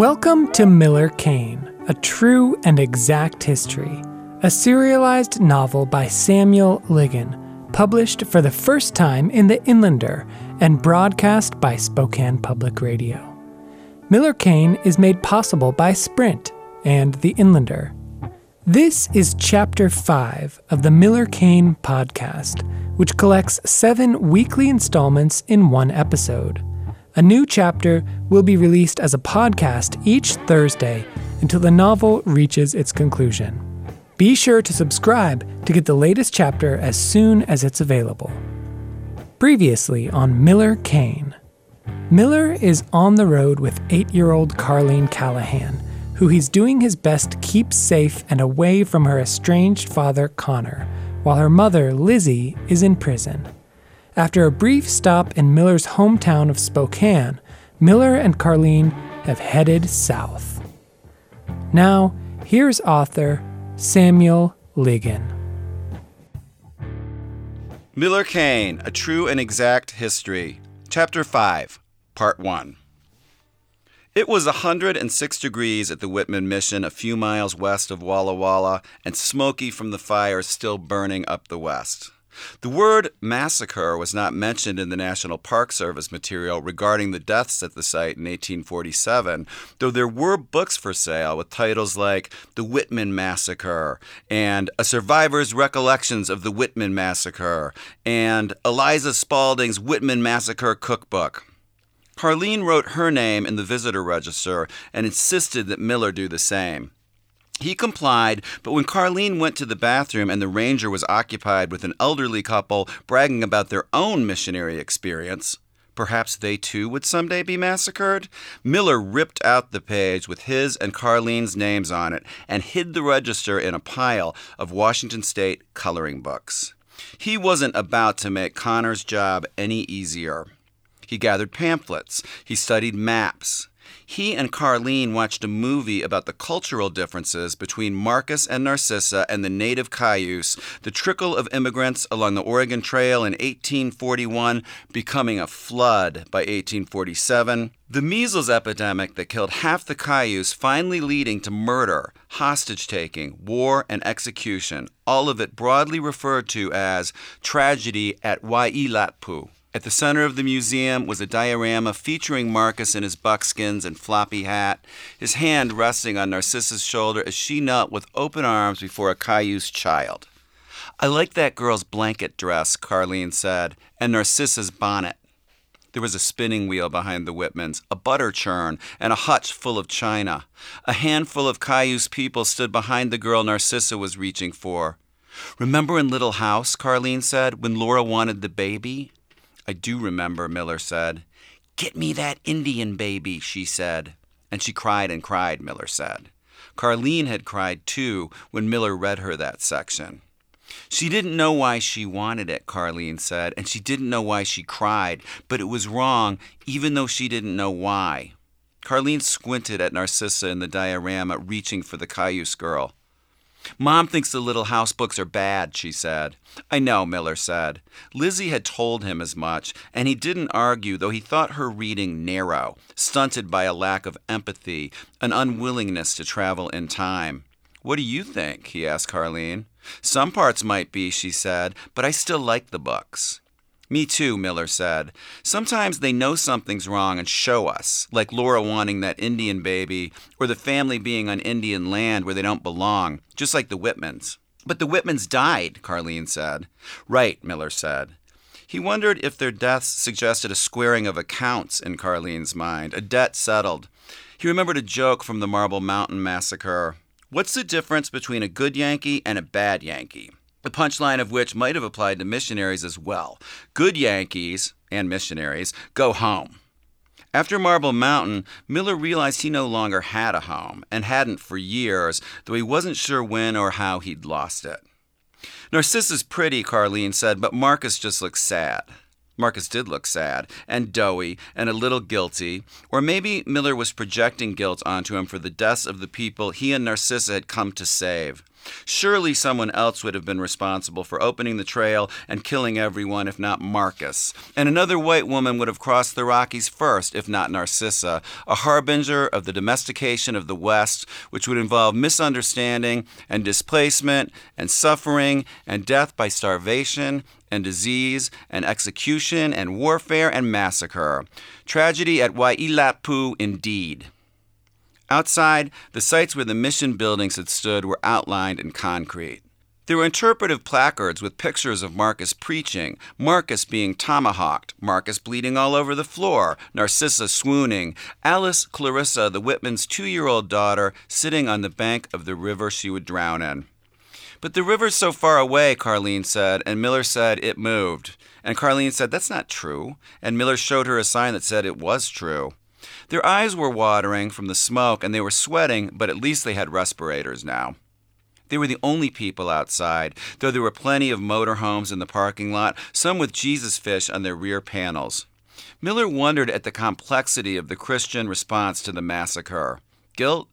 Welcome to Miller Cane, a true and exact history, a serialized novel by Samuel Ligon, published for the first time in The Inlander and broadcast by Spokane Public Radio. Miller Cane is made possible by Sprint and The Inlander. This is Chapter 5 of the Miller Cane podcast, which collects seven weekly installments in one episode. A new chapter will be released as a podcast each Thursday until the novel reaches its conclusion. Be sure to subscribe to get the latest chapter as soon as it's available. Previously on Miller Cane. Miller is on the road with eight year old Carleen Callahan, who he's doing his best to keep safe and away from her estranged father, Connor, while her mother, Lizzie, is in prison. After a brief stop in Miller's hometown of Spokane, Miller and Carleen have headed south. Now, here's author Samuel Ligon. Miller Cane, A True and Exact History, Chapter 5, Part 1. It was 106 degrees at the Whitman Mission, a few miles west of Walla Walla, and smoky from the fires still burning up the west. The word massacre was not mentioned in the National Park Service material regarding the deaths at the site in 1847, though there were books for sale with titles like The Whitman Massacre and A Survivor's Recollections of the Whitman Massacre and Eliza Spaulding's Whitman Massacre Cookbook. Carleen wrote her name in the visitor register and insisted that Miller do the same. He complied, but when Carleen went to the bathroom and the ranger was occupied with an elderly couple bragging about their own missionary experience, perhaps they too would someday be massacred, Miller ripped out the page with his and Carleen's names on it and hid the register in a pile of Washington State coloring books. He wasn't about to make Connor's job any easier. He gathered pamphlets, he studied maps, he and Carleen watched a movie about the cultural differences between Marcus and Narcissa and the native Cayuse, the trickle of immigrants along the Oregon Trail in 1841 becoming a flood by 1847, the measles epidemic that killed half the Cayuse finally leading to murder, hostage taking, war, and execution, all of it broadly referred to as tragedy at Waiilatpu. At the center of the museum was a diorama featuring Marcus in his buckskins and floppy hat, his hand resting on Narcissa's shoulder as she knelt with open arms before a Cayuse child. I like that girl's blanket dress, Carleen said, and Narcissa's bonnet. There was a spinning wheel behind the Whitmans, a butter churn, and a hutch full of china. A handful of Cayuse people stood behind the girl Narcissa was reaching for. Remember in Little House, Carleen said, when Laura wanted the baby? I do remember, Miller said. Get me that Indian baby, she said. And she cried and cried, Miller said. Carleen had cried too when Miller read her that section. She didn't know why she wanted it, Carleen said, and she didn't know why she cried, but it was wrong, even though she didn't know why. Carleen squinted at Narcissa in the diorama, reaching for the Cayuse girl. Mom thinks the little house books are bad, she said. I know, Miller said. Lizzie had told him as much, and he didn't argue, though he thought her reading narrow, stunted by a lack of empathy, an unwillingness to travel in time. What do you think? he asked Carleen. Some parts might be, she said, but I still like the books. Me too, Miller said. Sometimes they know something's wrong and show us, like Laura wanting that Indian baby, or the family being on Indian land where they don't belong, just like the Whitmans. But the Whitmans died, Carleen said. Right, Miller said. He wondered if their deaths suggested a squaring of accounts in Carleen's mind, a debt settled. He remembered a joke from the Marble Mountain Massacre. What's the difference between a good Yankee and a bad Yankee? The punchline of which might have applied to missionaries as well. Good Yankees and missionaries go home. After Marble Mountain, Miller realized he no longer had a home, and hadn't for years, though he wasn't sure when or how he'd lost it. Narcissa's pretty, Carleen said, but Marcus just looks sad. Marcus did look sad and doughy and a little guilty, or maybe Miller was projecting guilt onto him for the deaths of the people he and Narcissa had come to save. Surely someone else would have been responsible for opening the trail and killing everyone, if not Marcus. And another white woman would have crossed the Rockies first, if not Narcissa, a harbinger of the domestication of the West, which would involve misunderstanding and displacement and suffering and death by starvation and disease and execution and warfare and massacre. Tragedy at Waiilatpu indeed. Outside, the sites where the mission buildings had stood were outlined in concrete. There were interpretive placards with pictures of Marcus preaching, Marcus being tomahawked, Marcus bleeding all over the floor, Narcissa swooning, Alice Clarissa, the Whitman's two year old daughter, sitting on the bank of the river she would drown in. But the river's so far away, Carlene said, and Miller said it moved. And Carlene said, That's not true. And Miller showed her a sign that said it was true. Their eyes were watering from the smoke and they were sweating, but at least they had respirators now. They were the only people outside, though there were plenty of motorhomes in the parking lot, some with Jesus fish on their rear panels. Miller wondered at the complexity of the Christian response to the massacre guilt,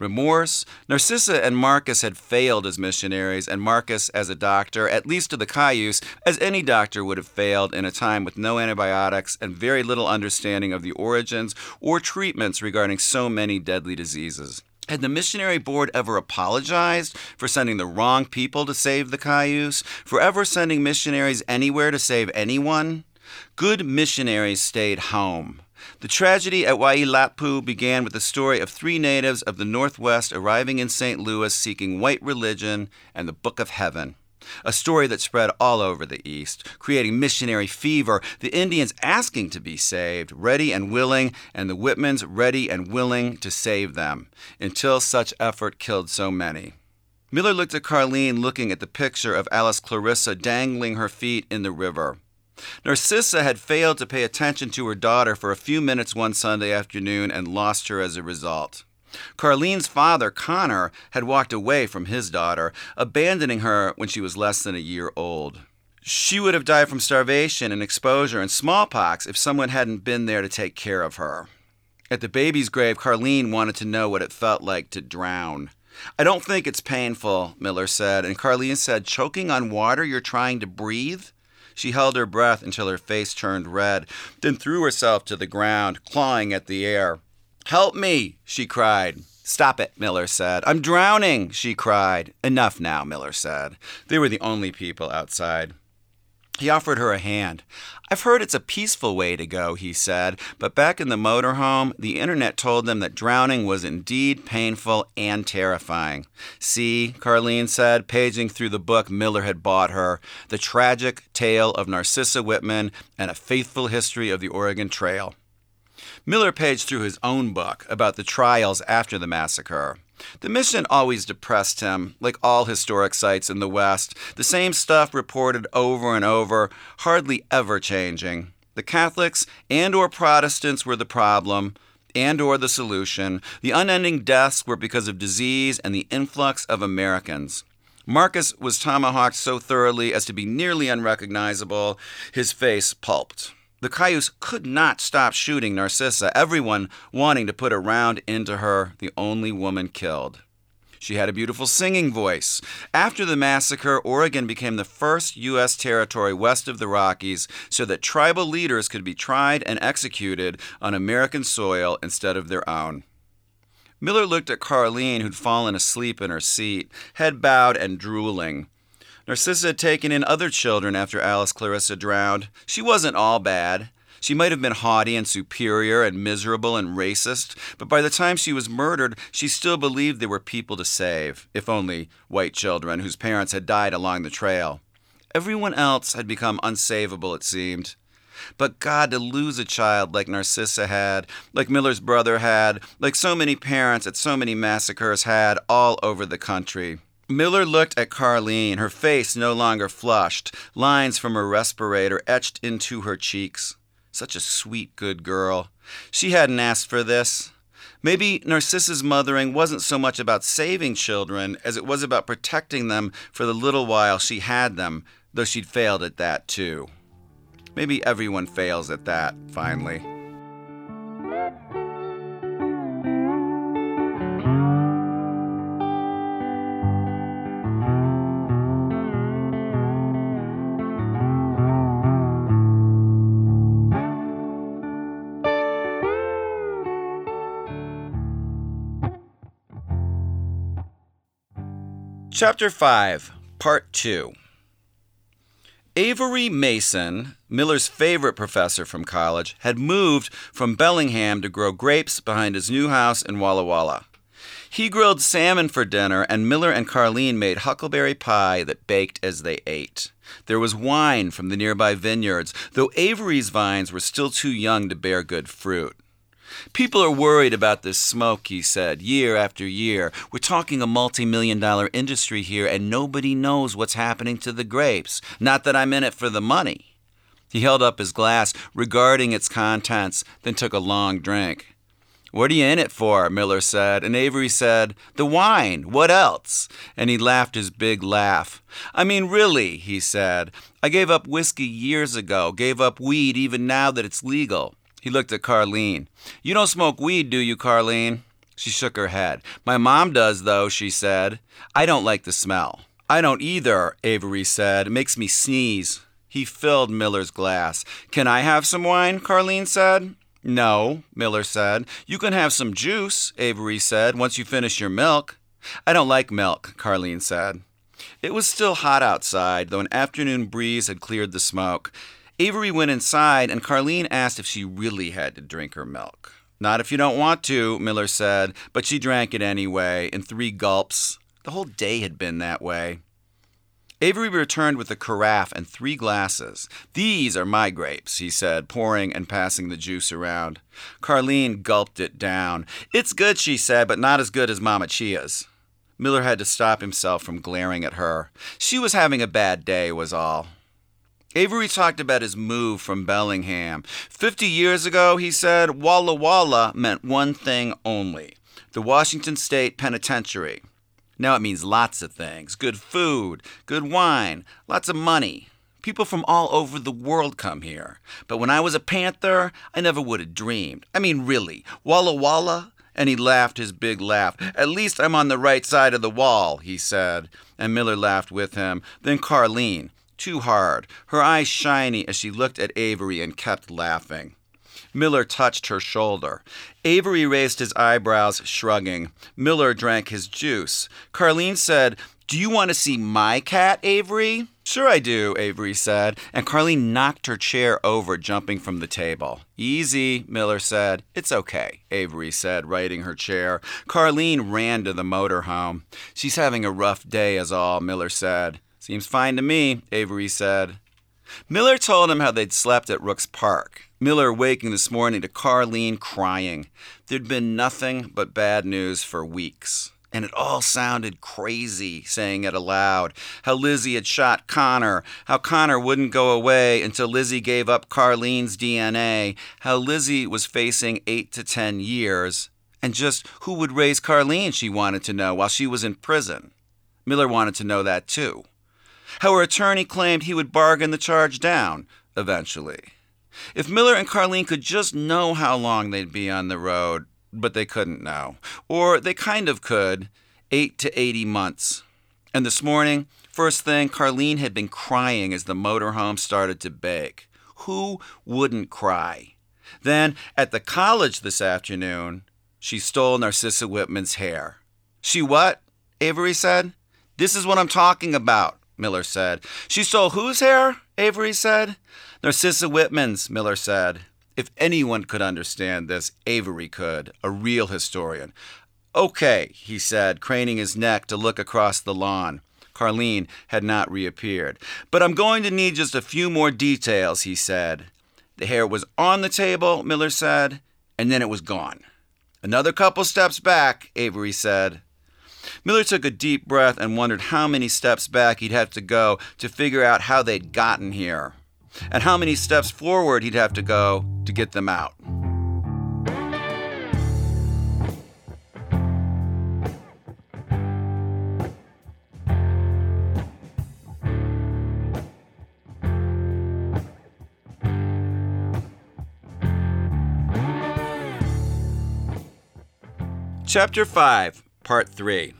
remorse. Narcissa and Marcus had failed as missionaries, and Marcus as a doctor, at least to the Cayuse, as any doctor would have failed in a time with no antibiotics and very little understanding of the origins or treatments regarding so many deadly diseases. Had the missionary board ever apologized for sending the wrong people to save the Cayuse? For ever sending missionaries anywhere to save anyone? Good missionaries stayed home. The tragedy at Waiilatpu began with the story of three natives of the Northwest arriving in St. Louis seeking white religion and the Book of Heaven. A story that spread all over the East, creating missionary fever, the Indians asking to be saved, ready and willing, and the Whitmans ready and willing to save them, until such effort killed so many. Miller looked at Carlene looking at the picture of Alice Clarissa dangling her feet in the river. Narcissa had failed to pay attention to her daughter for a few minutes one Sunday afternoon and lost her as a result. Carlene's father, Connor, had walked away from his daughter, abandoning her when she was less than a year old. She would have died from starvation and exposure and smallpox if someone hadn't been there to take care of her. At the baby's grave, Carlene wanted to know what it felt like to drown. I don't think it's painful, Miller said, and Carlene said, Choking on water you're trying to breathe? She held her breath until her face turned red, then threw herself to the ground, clawing at the air. Help me, she cried. Stop it, Miller said. I'm drowning, she cried. Enough now, Miller said. They were the only people outside. He offered her a hand. I've heard it's a peaceful way to go, he said, but back in the motorhome, the internet told them that drowning was indeed painful and terrifying. See, Carlene said, paging through the book Miller had bought her, The Tragic Tale of Narcissa Whitman and a Faithful History of the Oregon Trail. Miller paged through his own book about the trials after the massacre. The mission always depressed him, like all historic sites in the West. The same stuff reported over and over, hardly ever changing. The Catholics and or Protestants were the problem and or the solution. The unending deaths were because of disease and the influx of Americans. Marcus was tomahawked so thoroughly as to be nearly unrecognizable, his face pulped. The Cayuse could not stop shooting Narcissa, everyone wanting to put a round into her, the only woman killed. She had a beautiful singing voice. After the massacre, Oregon became the first U.S. territory west of the Rockies so that tribal leaders could be tried and executed on American soil instead of their own. Miller looked at Carlene, who'd fallen asleep in her seat, head bowed and drooling. Narcissa had taken in other children after Alice Clarissa drowned. She wasn't all bad. She might have been haughty and superior and miserable and racist, but by the time she was murdered, she still believed there were people to save, if only white children whose parents had died along the trail. Everyone else had become unsavable, it seemed. But God, to lose a child like Narcissa had, like Miller's brother had, like so many parents at so many massacres had all over the country. Miller looked at Carlene, her face no longer flushed, lines from her respirator etched into her cheeks. Such a sweet, good girl. She hadn't asked for this. Maybe Narcissa's mothering wasn't so much about saving children as it was about protecting them for the little while she had them, though she'd failed at that too. Maybe everyone fails at that, finally. Chapter 5, Part 2. Avery Mason, Miller's favorite professor from college, had moved from Bellingham to grow grapes behind his new house in Walla Walla. He grilled salmon for dinner, and Miller and Carleen made huckleberry pie that baked as they ate. There was wine from the nearby vineyards, though Avery's vines were still too young to bear good fruit. People are worried about this smoke, he said, year after year. We're talking a multi million dollar industry here, and nobody knows what's happening to the grapes. Not that I'm in it for the money. He held up his glass, regarding its contents, then took a long drink. What are you in it for? Miller said, and Avery said, The wine. What else? And he laughed his big laugh. I mean, really, he said. I gave up whiskey years ago, gave up weed even now that it's legal. He looked at Carleen. You don't smoke weed, do you, Carleen? She shook her head. My mom does, though, she said. I don't like the smell. I don't either, Avery said. It makes me sneeze. He filled Miller's glass. Can I have some wine? Carleen said. No, Miller said. You can have some juice, Avery said, once you finish your milk. I don't like milk, Carleen said. It was still hot outside, though an afternoon breeze had cleared the smoke. Avery went inside, and Carleen asked if she really had to drink her milk. Not if you don't want to, Miller said, but she drank it anyway, in three gulps. The whole day had been that way. Avery returned with a carafe and three glasses. These are my grapes, he said, pouring and passing the juice around. Carleen gulped it down. It's good, she said, but not as good as Mama Chia's. Miller had to stop himself from glaring at her. She was having a bad day, was all. Avery talked about his move from Bellingham. Fifty years ago, he said, Walla Walla meant one thing only the Washington State Penitentiary. Now it means lots of things good food, good wine, lots of money. People from all over the world come here. But when I was a Panther, I never would have dreamed. I mean, really. Walla Walla? And he laughed his big laugh. At least I'm on the right side of the wall, he said. And Miller laughed with him. Then Carleen, too hard, her eyes shiny as she looked at Avery and kept laughing. Miller touched her shoulder. Avery raised his eyebrows, shrugging. Miller drank his juice. Carleen said, Do you want to see my cat, Avery? Sure, I do, Avery said, and Carleen knocked her chair over, jumping from the table. Easy, Miller said. It's okay, Avery said, righting her chair. Carleen ran to the motor home. She's having a rough day, as all, Miller said. Seems fine to me, Avery said. Miller told him how they'd slept at Rooks Park. Miller waking this morning to Carleen crying. There'd been nothing but bad news for weeks. And it all sounded crazy, saying it aloud. How Lizzie had shot Connor, how Connor wouldn't go away until Lizzie gave up Carleen's DNA, how Lizzie was facing eight to ten years, and just who would raise Carleen, she wanted to know, while she was in prison. Miller wanted to know that too. How her attorney claimed he would bargain the charge down, eventually. If Miller and Carleen could just know how long they'd be on the road, but they couldn't know. Or they kind of could, eight to 80 months. And this morning, first thing, Carleen had been crying as the motorhome started to bake. Who wouldn't cry? Then, at the college this afternoon, she stole Narcissa Whitman's hair. She what? Avery said. This is what I'm talking about, Miller said. She stole whose hair? Avery said. Narcissa Whitman's, Miller said. If anyone could understand this, Avery could, a real historian. Okay, he said, craning his neck to look across the lawn. Carleen had not reappeared. But I'm going to need just a few more details, he said. The hair was on the table, Miller said, and then it was gone. Another couple steps back, Avery said. Miller took a deep breath and wondered how many steps back he'd have to go to figure out how they'd gotten here and how many steps forward he'd have to go to get them out. Chapter 5, Part 3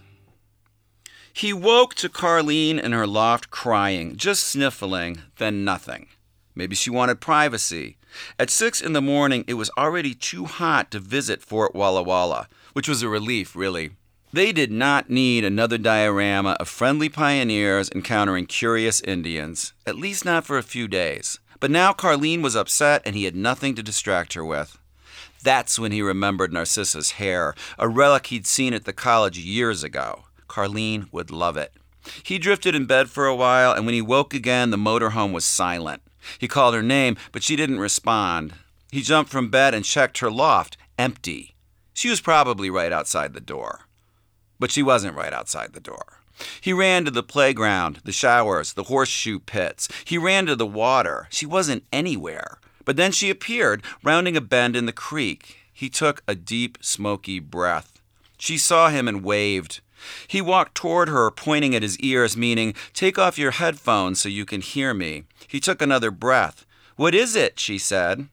He woke to Carleen in her loft crying, just sniffling, then nothing. Maybe she wanted privacy. At six in the morning, it was already too hot to visit Fort Walla Walla, which was a relief, really. They did not need another diorama of friendly pioneers encountering curious Indians, at least not for a few days. But now Carlene was upset and he had nothing to distract her with. That's when he remembered Narcissa's hair, a relic he'd seen at the college years ago. Carlene would love it. He drifted in bed for a while, and when he woke again, the motorhome was silent. He called her name, but she didn't respond. He jumped from bed and checked her loft. Empty. She was probably right outside the door. But she wasn't right outside the door. He ran to the playground, the showers, the horseshoe pits. He ran to the water. She wasn't anywhere. But then she appeared, rounding a bend in the creek. He took a deep, smoky breath. She saw him and waved. He walked toward her, pointing at his ears, meaning, Take off your headphones so you can hear me. He took another breath. What is it? she said.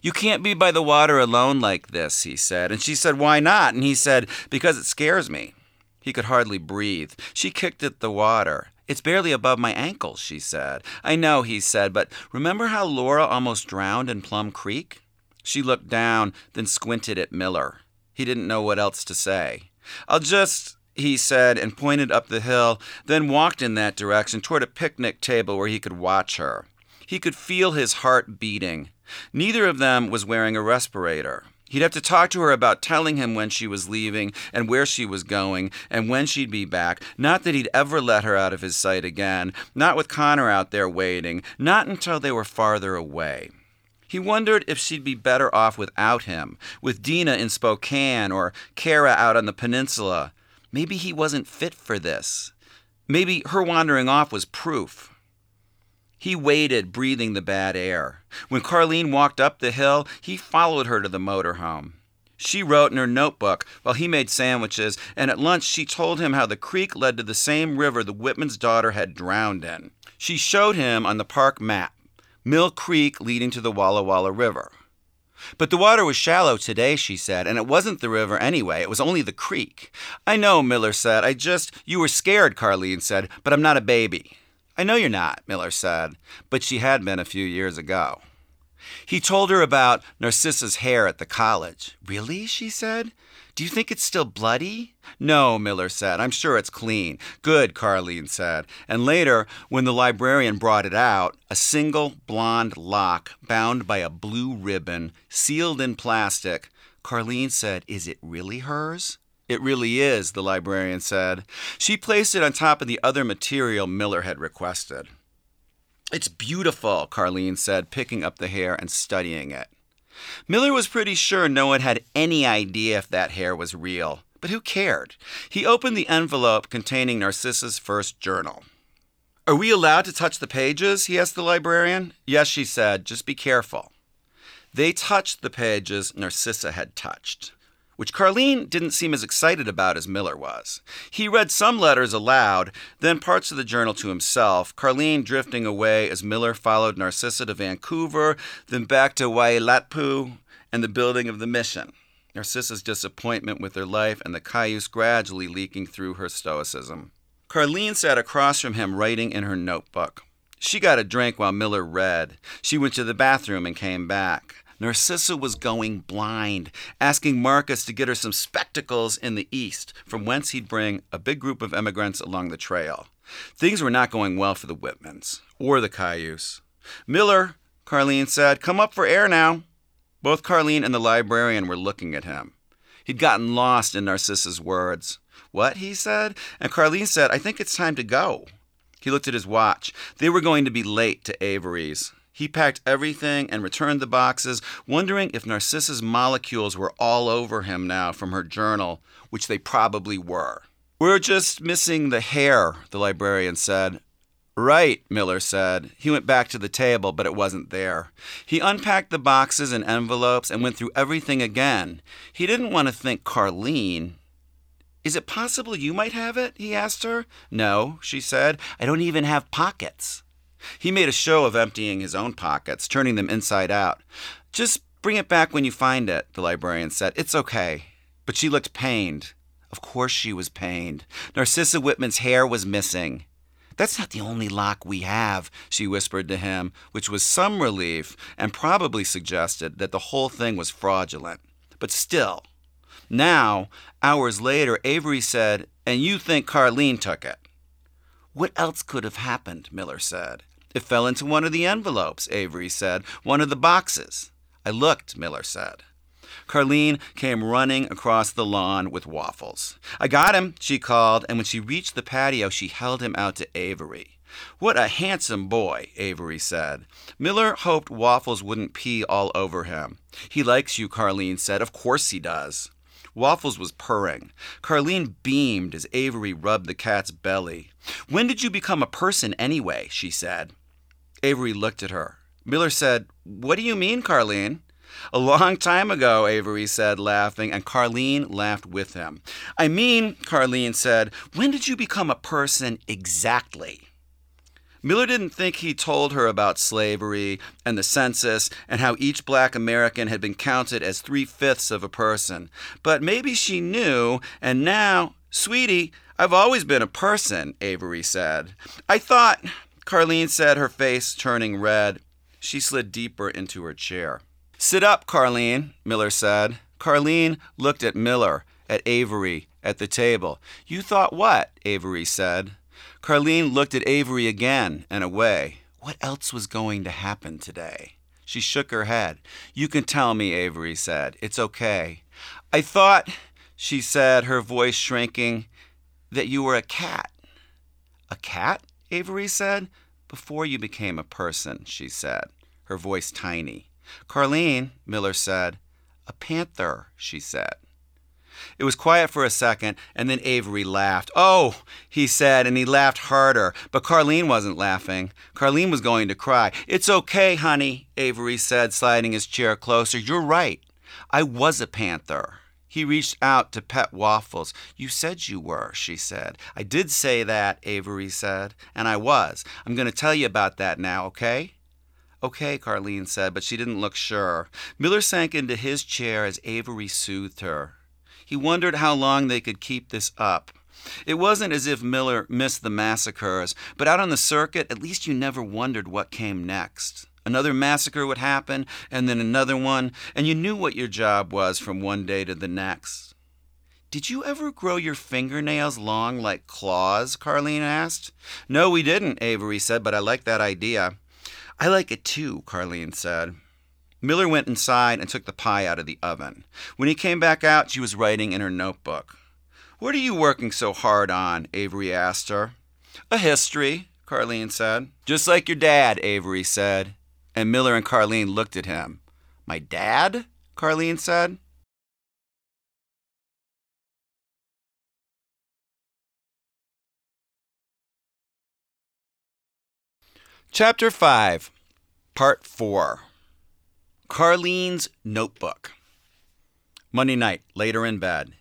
You can't be by the water alone like this, he said. And she said, Why not? And he said, Because it scares me. He could hardly breathe. She kicked at the water. It's barely above my ankles, she said. I know, he said, but remember how Laura almost drowned in Plum Creek? She looked down, then squinted at Miller. He didn't know what else to say. I'll just, he said, and pointed up the hill, then walked in that direction toward a picnic table where he could watch her. He could feel his heart beating. Neither of them was wearing a respirator. He'd have to talk to her about telling him when she was leaving and where she was going and when she'd be back. Not that he'd ever let her out of his sight again, not with Connor out there waiting, not until they were farther away. He wondered if she'd be better off without him, with Dina in Spokane or Kara out on the peninsula. Maybe he wasn't fit for this. Maybe her wandering off was proof. He waited, breathing the bad air. When Carlene walked up the hill, he followed her to the motorhome. She wrote in her notebook while he made sandwiches, and at lunch she told him how the creek led to the same river the Whitman's daughter had drowned in. She showed him on the park map Mill Creek leading to the Walla Walla River. But the water was shallow today, she said, and it wasn't the river anyway. It was only the creek. I know, Miller said. I just. You were scared, Carlene said, but I'm not a baby. I know you're not, Miller said, but she had been a few years ago. He told her about Narcissa's hair at the college. Really? she said. Do you think it's still bloody? No, Miller said. I'm sure it's clean. Good, Carlene said. And later, when the librarian brought it out, a single blonde lock bound by a blue ribbon, sealed in plastic, Carlene said, Is it really hers? It really is, the librarian said. She placed it on top of the other material Miller had requested. It's beautiful, Carlene said, picking up the hair and studying it. Miller was pretty sure no one had any idea if that hair was real, but who cared? He opened the envelope containing Narcissa's first journal. Are we allowed to touch the pages? he asked the librarian. Yes, she said, just be careful. They touched the pages Narcissa had touched which Carlene didn't seem as excited about as Miller was. He read some letters aloud, then parts of the journal to himself, Carlene drifting away as Miller followed Narcissa to Vancouver, then back to Waiilatpu and the building of the mission. Narcissa's disappointment with her life and the cayuse gradually leaking through her stoicism. Carlene sat across from him writing in her notebook. She got a drink while Miller read. She went to the bathroom and came back. Narcissa was going blind, asking Marcus to get her some spectacles in the east, from whence he'd bring a big group of emigrants along the trail. Things were not going well for the Whitmans, or the Cayuse. Miller, Carlene said, come up for air now. Both Carlene and the librarian were looking at him. He'd gotten lost in Narcissa's words. What? he said. And Carlene said, I think it's time to go. He looked at his watch. They were going to be late to Avery's. He packed everything and returned the boxes, wondering if Narcissa's molecules were all over him now from her journal, which they probably were. We're just missing the hair, the librarian said. Right, Miller said. He went back to the table, but it wasn't there. He unpacked the boxes and envelopes and went through everything again. He didn't want to think Carlene. Is it possible you might have it? he asked her. No, she said. I don't even have pockets. He made a show of emptying his own pockets, turning them inside out. Just bring it back when you find it, the librarian said. It's okay. But she looked pained. Of course she was pained. Narcissa Whitman's hair was missing. That's not the only lock we have, she whispered to him, which was some relief and probably suggested that the whole thing was fraudulent. But still, Now, hours later, Avery said, And you think Carlene took it? What else could have happened? Miller said. It fell into one of the envelopes, Avery said. One of the boxes. I looked, Miller said. Carlene came running across the lawn with waffles. I got him, she called, and when she reached the patio, she held him out to Avery. What a handsome boy, Avery said. Miller hoped Waffles wouldn't pee all over him. He likes you, Carlene said. Of course he does. Waffles was purring. Carlene beamed as Avery rubbed the cat's belly. When did you become a person anyway? she said. Avery looked at her. Miller said, What do you mean, Carlene? A long time ago, Avery said, laughing, and Carlene laughed with him. I mean, Carlene said, when did you become a person exactly? Miller didn't think he told her about slavery and the census and how each black American had been counted as three fifths of a person. But maybe she knew, and now, sweetie, I've always been a person, Avery said. I thought, Carlene said, her face turning red. She slid deeper into her chair. Sit up, Carlene, Miller said. Carlene looked at Miller, at Avery, at the table. You thought what? Avery said. Carlene looked at Avery again and away. What else was going to happen today? She shook her head. You can tell me, Avery said. It's okay. I thought, she said, her voice shrinking, that you were a cat. A cat? Avery said. Before you became a person, she said, her voice tiny. Carlene, Miller said. A panther, she said. It was quiet for a second, and then Avery laughed. Oh, he said, and he laughed harder. But Carlene wasn't laughing. Carlene was going to cry. It's okay, honey, Avery said, sliding his chair closer. You're right. I was a panther. He reached out to pet Waffles. You said you were, she said. I did say that, Avery said, and I was. I'm going to tell you about that now, okay? Okay, Carlene said, but she didn't look sure. Miller sank into his chair as Avery soothed her. He wondered how long they could keep this up. It wasn't as if Miller missed the massacres, but out on the circuit, at least you never wondered what came next. Another massacre would happen, and then another one, and you knew what your job was from one day to the next. Did you ever grow your fingernails long like claws? Carlene asked. No, we didn't, Avery said, but I like that idea. I like it too, Carlene said. Miller went inside and took the pie out of the oven. When he came back out, she was writing in her notebook. What are you working so hard on? Avery asked her. A history, Carlene said. Just like your dad, Avery said. And Miller and Carlene looked at him. My dad? Carlene said. Chapter 5, Part 4 Carlene's Notebook. Monday night, later in bed.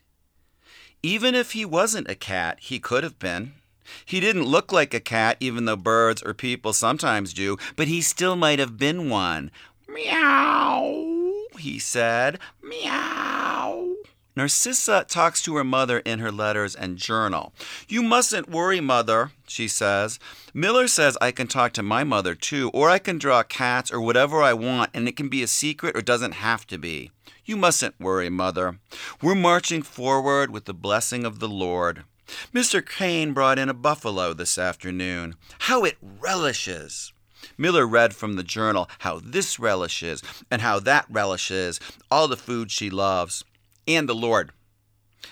Even if he wasn't a cat, he could have been. He didn't look like a cat, even though birds or people sometimes do, but he still might have been one. Meow, he said. Meow. Narcissa talks to her mother in her letters and journal. You mustn't worry, mother, she says. Miller says I can talk to my mother too, or I can draw cats or whatever I want, and it can be a secret or doesn't have to be. You mustn't worry, mother. We're marching forward with the blessing of the Lord. Mr. Kane brought in a buffalo this afternoon. How it relishes! Miller read from the journal how this relishes and how that relishes all the food she loves and the Lord.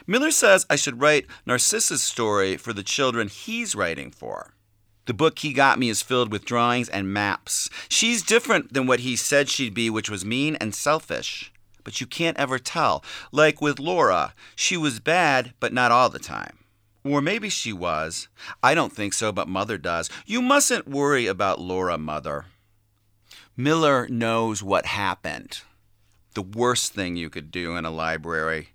Miller says I should write Narcissa's story for the children he's writing for. The book he got me is filled with drawings and maps. She's different than what he said she'd be, which was mean and selfish. But you can't ever tell. Like with Laura, she was bad, but not all the time. Or maybe she was. I don't think so, but Mother does. You mustn't worry about Laura, Mother. Miller knows what happened the worst thing you could do in a library,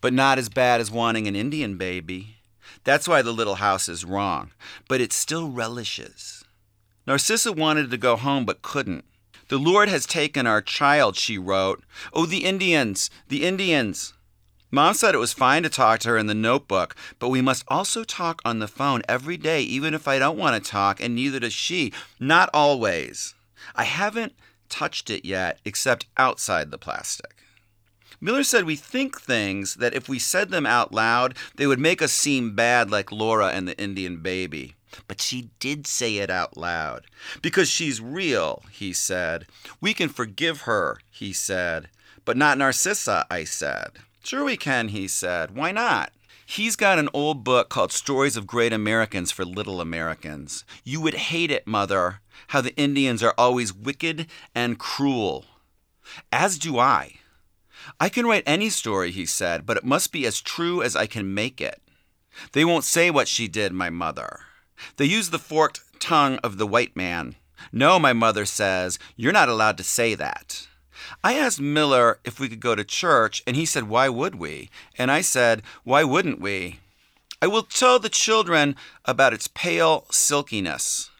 but not as bad as wanting an Indian baby. That's why the little house is wrong, but it still relishes. Narcissa wanted to go home but couldn't. The Lord has taken our child, she wrote. Oh, the Indians, the Indians. Mom said it was fine to talk to her in the notebook, but we must also talk on the phone every day, even if I don't want to talk, and neither does she. Not always. I haven't touched it yet except outside the plastic. Miller said we think things that if we said them out loud, they would make us seem bad like Laura and the Indian baby. But she did say it out loud. Because she's real, he said. We can forgive her, he said. But not Narcissa, I said. Sure we can, he said. Why not? He's got an old book called Stories of Great Americans for Little Americans. You would hate it, Mother, how the Indians are always wicked and cruel. As do I. I can write any story, he said, but it must be as true as I can make it. They won't say what she did, my mother. They use the forked tongue of the white man. No, my mother says, you're not allowed to say that. I asked Miller if we could go to church, and he said, Why would we? And I said, Why wouldn't we? I will tell the children about its pale silkiness.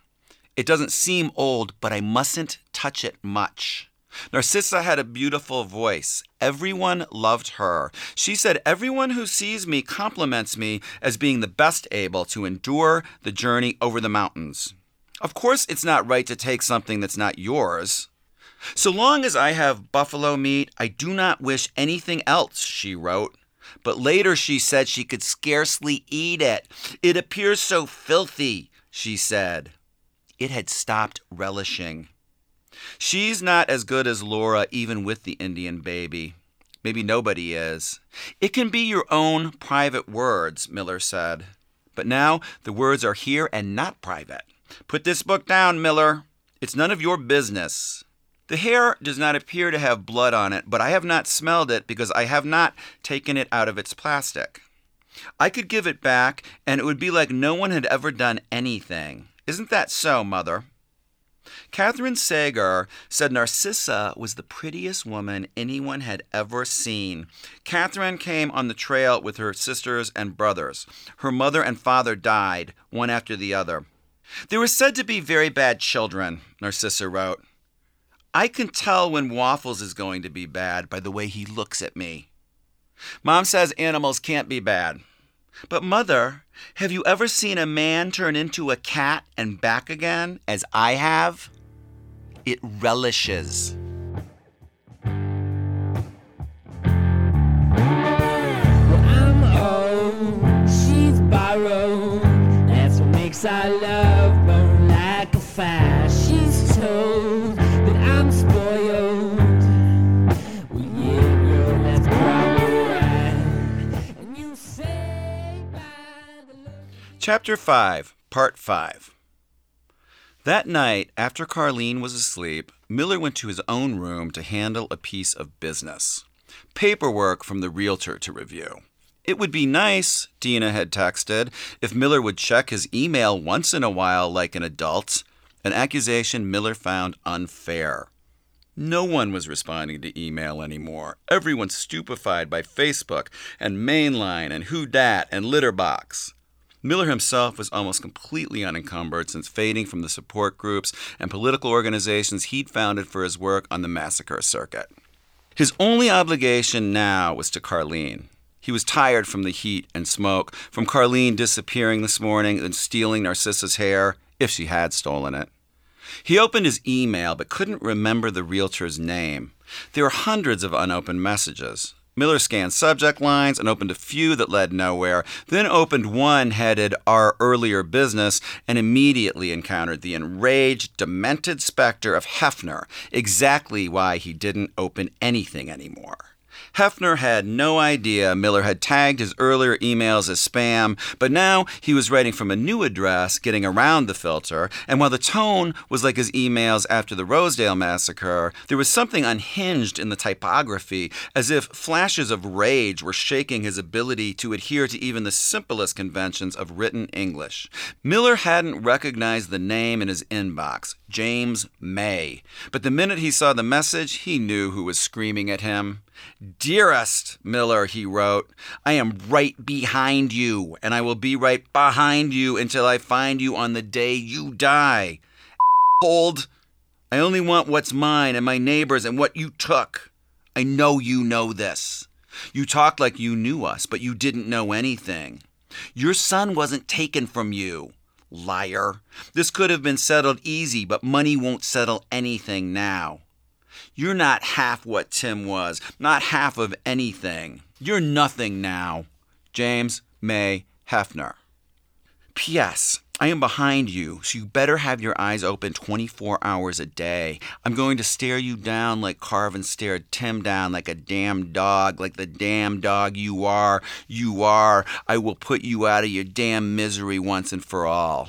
It doesn't seem old, but I mustn't touch it much. Narcissa had a beautiful voice. Everyone loved her. She said, Everyone who sees me compliments me as being the best able to endure the journey over the mountains. Of course, it's not right to take something that's not yours. So long as I have buffalo meat, I do not wish anything else, she wrote. But later she said she could scarcely eat it. It appears so filthy, she said. It had stopped relishing. She's not as good as Laura, even with the Indian baby. Maybe nobody is. It can be your own private words, Miller said. But now the words are here and not private. Put this book down, Miller. It's none of your business. The hair does not appear to have blood on it, but I have not smelled it because I have not taken it out of its plastic. I could give it back, and it would be like no one had ever done anything. Isn't that so, Mother? Catherine Sager said Narcissa was the prettiest woman anyone had ever seen. Catherine came on the trail with her sisters and brothers. Her mother and father died, one after the other. They were said to be very bad children, Narcissa wrote. I can tell when Waffles is going to be bad by the way he looks at me. Mom says animals can't be bad. But, Mother, have you ever seen a man turn into a cat and back again, as I have? It relishes. Borrowed. That's what makes our love burn like a fire. Chapter 5, Part 5. That night, after Carlene was asleep, Miller went to his own room to handle a piece of business paperwork from the realtor to review. It would be nice, Dina had texted, if Miller would check his email once in a while like an adult, an accusation Miller found unfair. No one was responding to email anymore. Everyone stupefied by Facebook and Mainline and Who Dat and Litterbox. Miller himself was almost completely unencumbered since fading from the support groups and political organizations he'd founded for his work on the massacre circuit. His only obligation now was to Carlene. He was tired from the heat and smoke, from Carlene disappearing this morning and stealing Narcissa's hair, if she had stolen it. He opened his email but couldn't remember the realtor's name. There were hundreds of unopened messages. Miller scanned subject lines and opened a few that led nowhere, then opened one headed Our Earlier Business and immediately encountered the enraged, demented specter of Hefner, exactly why he didn't open anything anymore. Hefner had no idea Miller had tagged his earlier emails as spam, but now he was writing from a new address, getting around the filter, and while the tone was like his emails after the Rosedale massacre, there was something unhinged in the typography, as if flashes of rage were shaking his ability to adhere to even the simplest conventions of written English. Miller hadn't recognized the name in his inbox, James May, but the minute he saw the message, he knew who was screaming at him. Dearest Miller, he wrote, I am right behind you, and I will be right behind you until I find you on the day you die. Hold. I only want what's mine and my neighbor's and what you took. I know you know this. You talked like you knew us, but you didn't know anything. Your son wasn't taken from you. Liar. This could have been settled easy, but money won't settle anything now. You're not half what Tim was, not half of anything. You're nothing now. James May Hefner. P.S. I am behind you, so you better have your eyes open 24 hours a day. I'm going to stare you down like Carvin stared Tim down like a damn dog, like the damn dog you are. You are. I will put you out of your damn misery once and for all.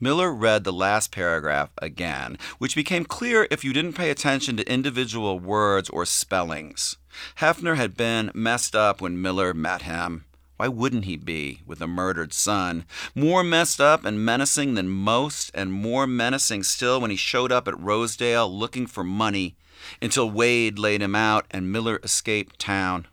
Miller read the last paragraph again, which became clear if you didn't pay attention to individual words or spellings. Hefner had been messed up when Miller met him. Why wouldn't he be, with a murdered son? More messed up and menacing than most, and more menacing still when he showed up at Rosedale looking for money until Wade laid him out and Miller escaped town.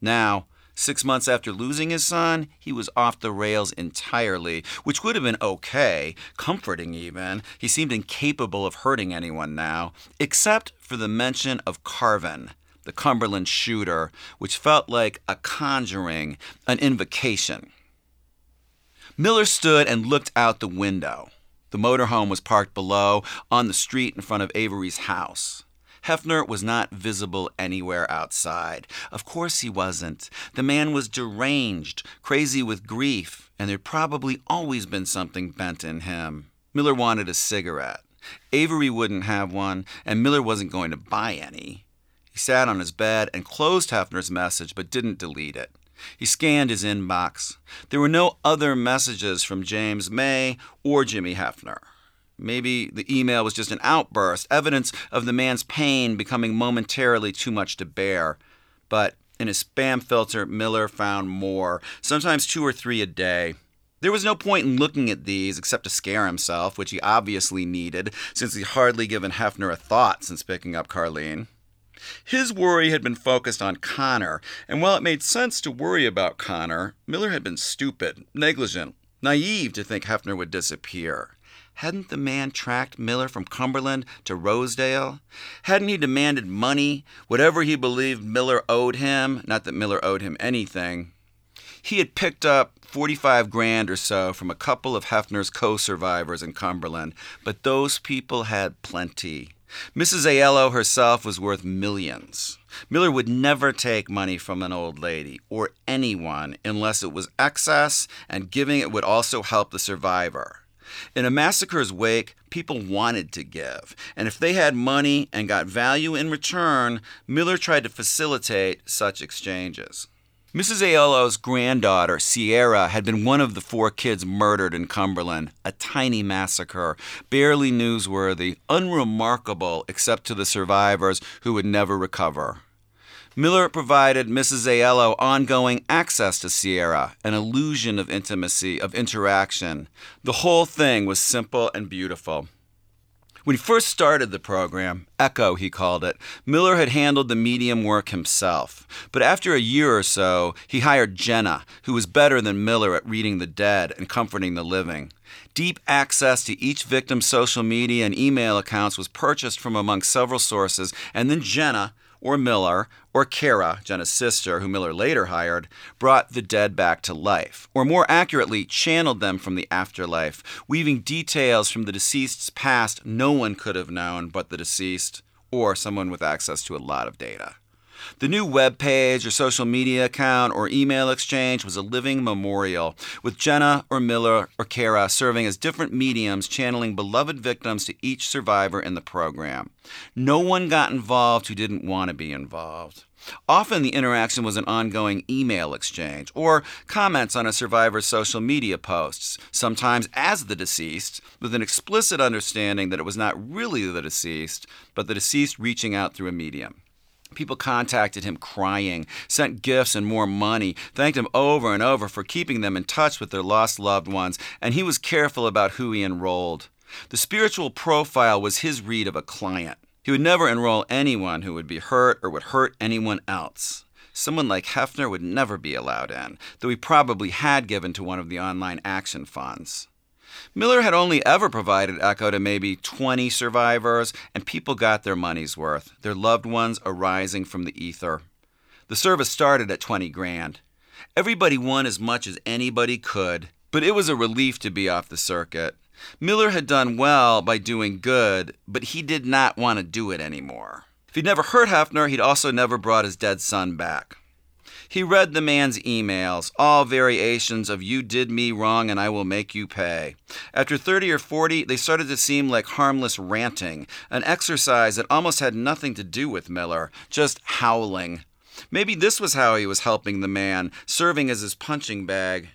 Now, Six months after losing his son, he was off the rails entirely, which would have been okay, comforting even. He seemed incapable of hurting anyone now, except for the mention of Carvin, the Cumberland shooter, which felt like a conjuring, an invocation. Miller stood and looked out the window. The motorhome was parked below, on the street in front of Avery's house. Hefner was not visible anywhere outside. Of course he wasn't. The man was deranged, crazy with grief, and there'd probably always been something bent in him. Miller wanted a cigarette. Avery wouldn't have one, and Miller wasn't going to buy any. He sat on his bed and closed Hefner's message but didn't delete it. He scanned his inbox. There were no other messages from James May or Jimmy Hefner. Maybe the email was just an outburst, evidence of the man's pain becoming momentarily too much to bear. But in his spam filter, Miller found more, sometimes two or three a day. There was no point in looking at these except to scare himself, which he obviously needed, since he'd hardly given Hefner a thought since picking up Carlene. His worry had been focused on Connor, and while it made sense to worry about Connor, Miller had been stupid, negligent, naive to think Hefner would disappear. Hadn't the man tracked Miller from Cumberland to Rosedale? Hadn't he demanded money, whatever he believed Miller owed him? Not that Miller owed him anything. He had picked up 45 grand or so from a couple of Hefner's co survivors in Cumberland, but those people had plenty. Mrs. Aiello herself was worth millions. Miller would never take money from an old lady or anyone unless it was excess and giving it would also help the survivor. In a massacre's wake, people wanted to give, and if they had money and got value in return, Miller tried to facilitate such exchanges. Mrs. Aiello's granddaughter, Sierra, had been one of the four kids murdered in Cumberland, a tiny massacre, barely newsworthy, unremarkable except to the survivors who would never recover. Miller provided Mrs. Aiello ongoing access to Sierra, an illusion of intimacy, of interaction. The whole thing was simple and beautiful. When he first started the program, Echo he called it, Miller had handled the medium work himself. But after a year or so, he hired Jenna, who was better than Miller at reading the dead and comforting the living. Deep access to each victim's social media and email accounts was purchased from among several sources, and then Jenna, or Miller, or Kara, Jenna's sister, who Miller later hired, brought the dead back to life, or more accurately, channeled them from the afterlife, weaving details from the deceased's past no one could have known but the deceased, or someone with access to a lot of data. The new web page or social media account or email exchange was a living memorial, with Jenna or Miller or Kara serving as different mediums channeling beloved victims to each survivor in the program. No one got involved who didn't want to be involved. Often the interaction was an ongoing email exchange or comments on a survivor's social media posts, sometimes as the deceased, with an explicit understanding that it was not really the deceased, but the deceased reaching out through a medium. People contacted him crying, sent gifts and more money, thanked him over and over for keeping them in touch with their lost loved ones, and he was careful about who he enrolled. The spiritual profile was his read of a client. He would never enroll anyone who would be hurt or would hurt anyone else. Someone like Hefner would never be allowed in, though he probably had given to one of the online action funds. Miller had only ever provided Echo to maybe 20 survivors, and people got their money's worth, their loved ones arising from the ether. The service started at 20 grand. Everybody won as much as anybody could, but it was a relief to be off the circuit. Miller had done well by doing good, but he did not want to do it anymore. If he'd never hurt Hefner, he'd also never brought his dead son back. He read the man's emails, all variations of you did me wrong and I will make you pay. After 30 or 40, they started to seem like harmless ranting, an exercise that almost had nothing to do with Miller, just howling. Maybe this was how he was helping the man, serving as his punching bag.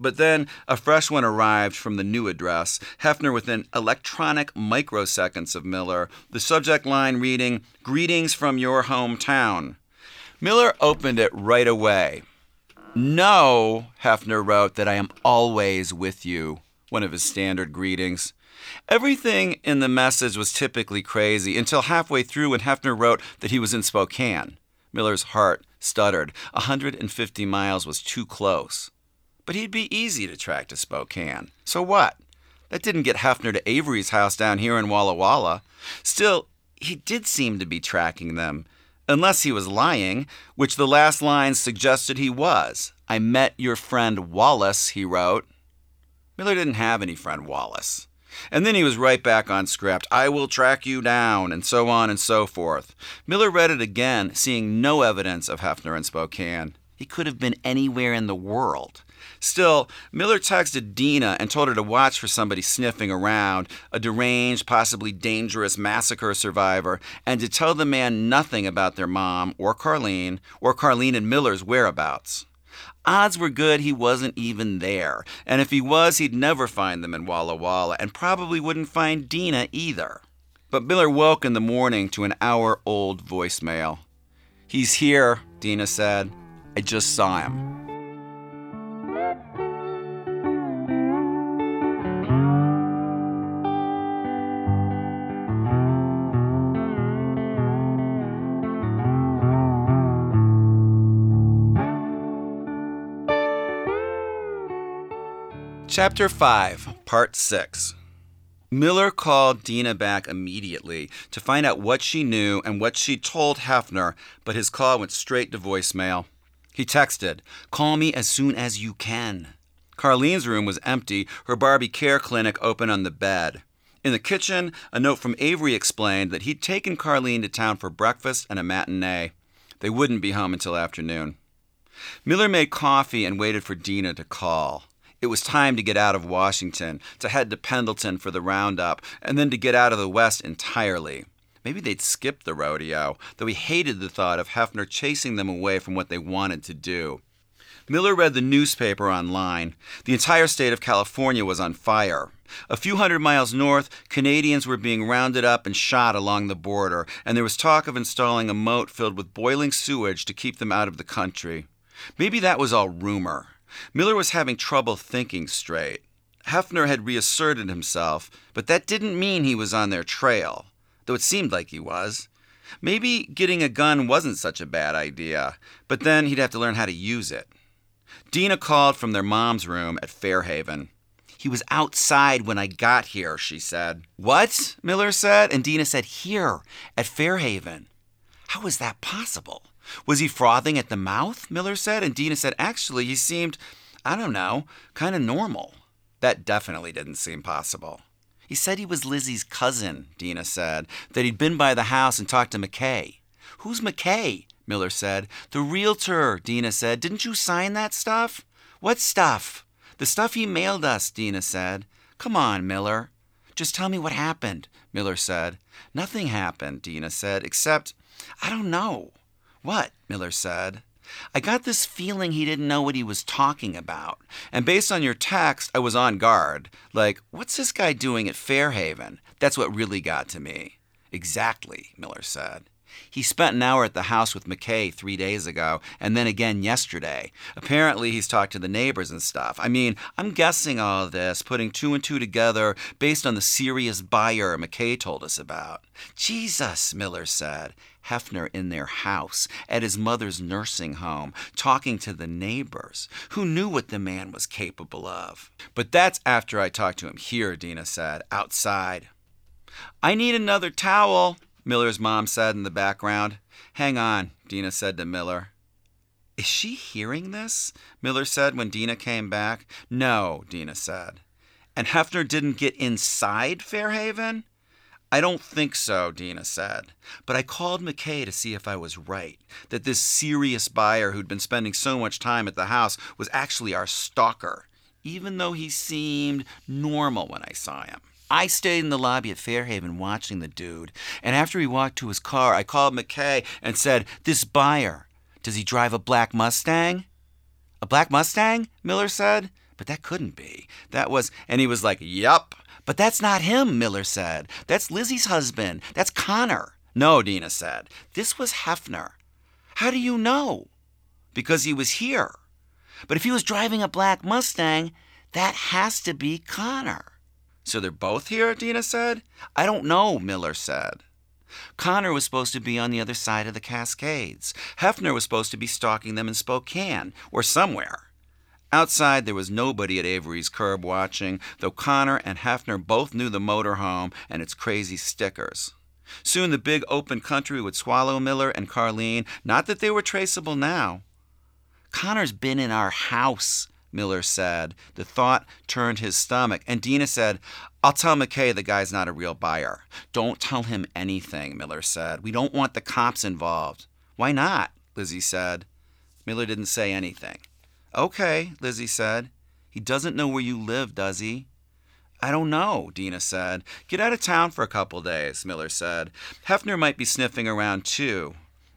But then a fresh one arrived from the new address, Hefner within electronic microseconds of Miller, the subject line reading, Greetings from your hometown. Miller opened it right away. No, Hefner wrote, that I am always with you, one of his standard greetings. Everything in the message was typically crazy until halfway through when Hefner wrote that he was in Spokane. Miller's heart stuttered. A 150 miles was too close. But he'd be easy to track to Spokane. So what? That didn't get Hefner to Avery's house down here in Walla Walla. Still, he did seem to be tracking them unless he was lying, which the last line suggested he was. I met your friend Wallace, he wrote. Miller didn't have any friend Wallace. And then he was right back on script. I will track you down, and so on and so forth. Miller read it again, seeing no evidence of Hefner in Spokane. He could have been anywhere in the world. Still, Miller texted Dina and told her to watch for somebody sniffing around, a deranged, possibly dangerous massacre survivor, and to tell the man nothing about their mom or Carlene or Carlene and Miller's whereabouts. Odds were good he wasn't even there, and if he was, he'd never find them in Walla Walla and probably wouldn't find Dina either. But Miller woke in the morning to an hour old voicemail. He's here, Dina said. I just saw him. Chapter 5, Part 6. Miller called Dina back immediately to find out what she knew and what she told Hefner, but his call went straight to voicemail. He texted, Call me as soon as you can. Carlene's room was empty, her Barbie care clinic open on the bed. In the kitchen, a note from Avery explained that he'd taken Carlene to town for breakfast and a matinee. They wouldn't be home until afternoon. Miller made coffee and waited for Dina to call. It was time to get out of Washington, to head to Pendleton for the roundup, and then to get out of the West entirely. Maybe they'd skip the rodeo, though he hated the thought of Hefner chasing them away from what they wanted to do. Miller read the newspaper online. The entire state of California was on fire. A few hundred miles north, Canadians were being rounded up and shot along the border, and there was talk of installing a moat filled with boiling sewage to keep them out of the country. Maybe that was all rumor. Miller was having trouble thinking straight. Hefner had reasserted himself, but that didn't mean he was on their trail, though it seemed like he was. Maybe getting a gun wasn't such a bad idea, but then he'd have to learn how to use it. Dina called from their mom's room at Fairhaven. He was outside when I got here, she said. What? Miller said, and Dina said, Here, at Fairhaven. How is that possible? Was he frothing at the mouth? Miller said, and Dina said, Actually, he seemed, I don't know, kind of normal. That definitely didn't seem possible. He said he was Lizzie's cousin, Dina said, that he'd been by the house and talked to McKay. Who's McKay? Miller said. The realtor, Dina said. Didn't you sign that stuff? What stuff? The stuff he mailed us, Dina said. Come on, Miller. Just tell me what happened, Miller said. Nothing happened, Dina said, except, I don't know. What? Miller said. I got this feeling he didn't know what he was talking about. And based on your text, I was on guard. Like, what's this guy doing at Fairhaven? That's what really got to me. Exactly, Miller said. He spent an hour at the house with McKay three days ago, and then again yesterday. Apparently, he's talked to the neighbors and stuff. I mean, I'm guessing all this, putting two and two together based on the serious buyer McKay told us about. Jesus, Miller said. Hefner in their house, at his mother's nursing home, talking to the neighbors. Who knew what the man was capable of? But that's after I talked to him here, Dina said, outside. I need another towel, Miller's mom said in the background. Hang on, Dina said to Miller. Is she hearing this? Miller said when Dina came back. No, Dina said. And Hefner didn't get inside Fairhaven? I don't think so, Dina said. But I called McKay to see if I was right, that this serious buyer who'd been spending so much time at the house was actually our stalker, even though he seemed normal when I saw him. I stayed in the lobby at Fairhaven watching the dude, and after he walked to his car, I called McKay and said, This buyer, does he drive a black Mustang? A black Mustang? Miller said. But that couldn't be. That was, and he was like, Yup. But that's not him, Miller said. That's Lizzie's husband. That's Connor. No, Dina said. This was Hefner. How do you know? Because he was here. But if he was driving a black Mustang, that has to be Connor. So they're both here, Dina said? I don't know, Miller said. Connor was supposed to be on the other side of the Cascades. Hefner was supposed to be stalking them in Spokane, or somewhere. Outside, there was nobody at Avery's curb watching, though Connor and Hefner both knew the motorhome and its crazy stickers. Soon the big open country would swallow Miller and Carlene, not that they were traceable now. Connor's been in our house, Miller said. The thought turned his stomach, and Dina said, I'll tell McKay the guy's not a real buyer. Don't tell him anything, Miller said. We don't want the cops involved. Why not? Lizzie said. Miller didn't say anything. Okay, Lizzie said. He doesn't know where you live, does he? I don't know, Dina said. Get out of town for a couple days, Miller said. Hefner might be sniffing around too.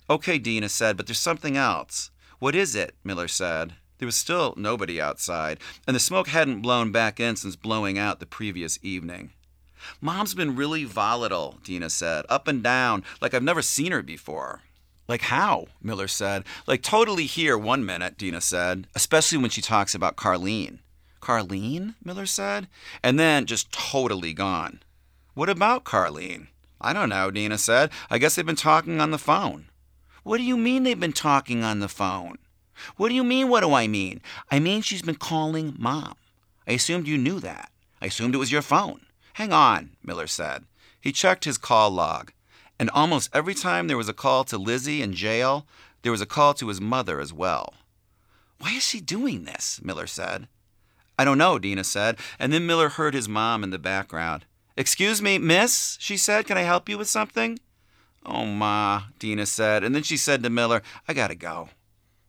Okay, Dina said, but there's something else. What is it? Miller said. There was still nobody outside, and the smoke hadn't blown back in since blowing out the previous evening. Mom's been really volatile, Dina said, up and down, like I've never seen her before. Like how? Miller said. Like totally here one minute, Dina said, especially when she talks about Carlene. Carlene? Miller said. And then just totally gone. What about Carlene? I don't know, Dina said. I guess they've been talking on the phone. What do you mean they've been talking on the phone? What do you mean, what do I mean? I mean she's been calling mom. I assumed you knew that. I assumed it was your phone. Hang on, Miller said. He checked his call log, and almost every time there was a call to Lizzie in jail, there was a call to his mother as well. Why is she doing this? Miller said. I don't know, Dina said, and then Miller heard his mom in the background. Excuse me, miss, she said, can I help you with something? Oh, Ma, Dina said, and then she said to Miller, I gotta go.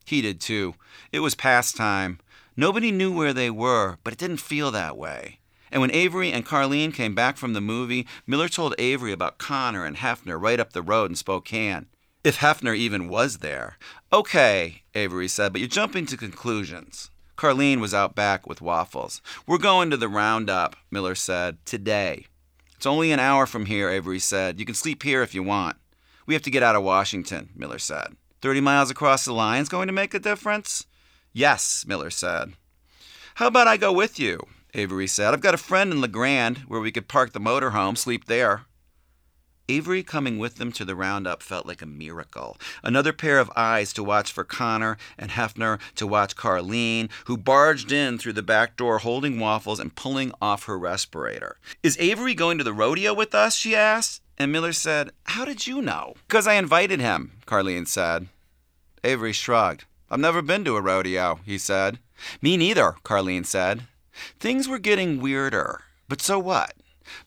He did too. It was past time. Nobody knew where they were, but it didn't feel that way. And when Avery and Carlene came back from the movie, Miller told Avery about Connor and Hefner right up the road in Spokane. If Hefner even was there. Okay, Avery said, but you're jumping to conclusions. Carlene was out back with waffles. We're going to the roundup, Miller said, today. It's only an hour from here, Avery said. You can sleep here if you want. We have to get out of Washington, Miller said. 30 miles across the line is going to make a difference? Yes, Miller said. How about I go with you? Avery said. I've got a friend in La Grande where we could park the motorhome, sleep there. Avery coming with them to the roundup felt like a miracle. Another pair of eyes to watch for Connor and Hefner, to watch Carlene, who barged in through the back door holding waffles and pulling off her respirator. Is Avery going to the rodeo with us? she asked. And Miller said, How did you know? Because I invited him, Carlene said. Avery shrugged. I've never been to a rodeo, he said. Me neither, Carlene said. Things were getting weirder, but so what?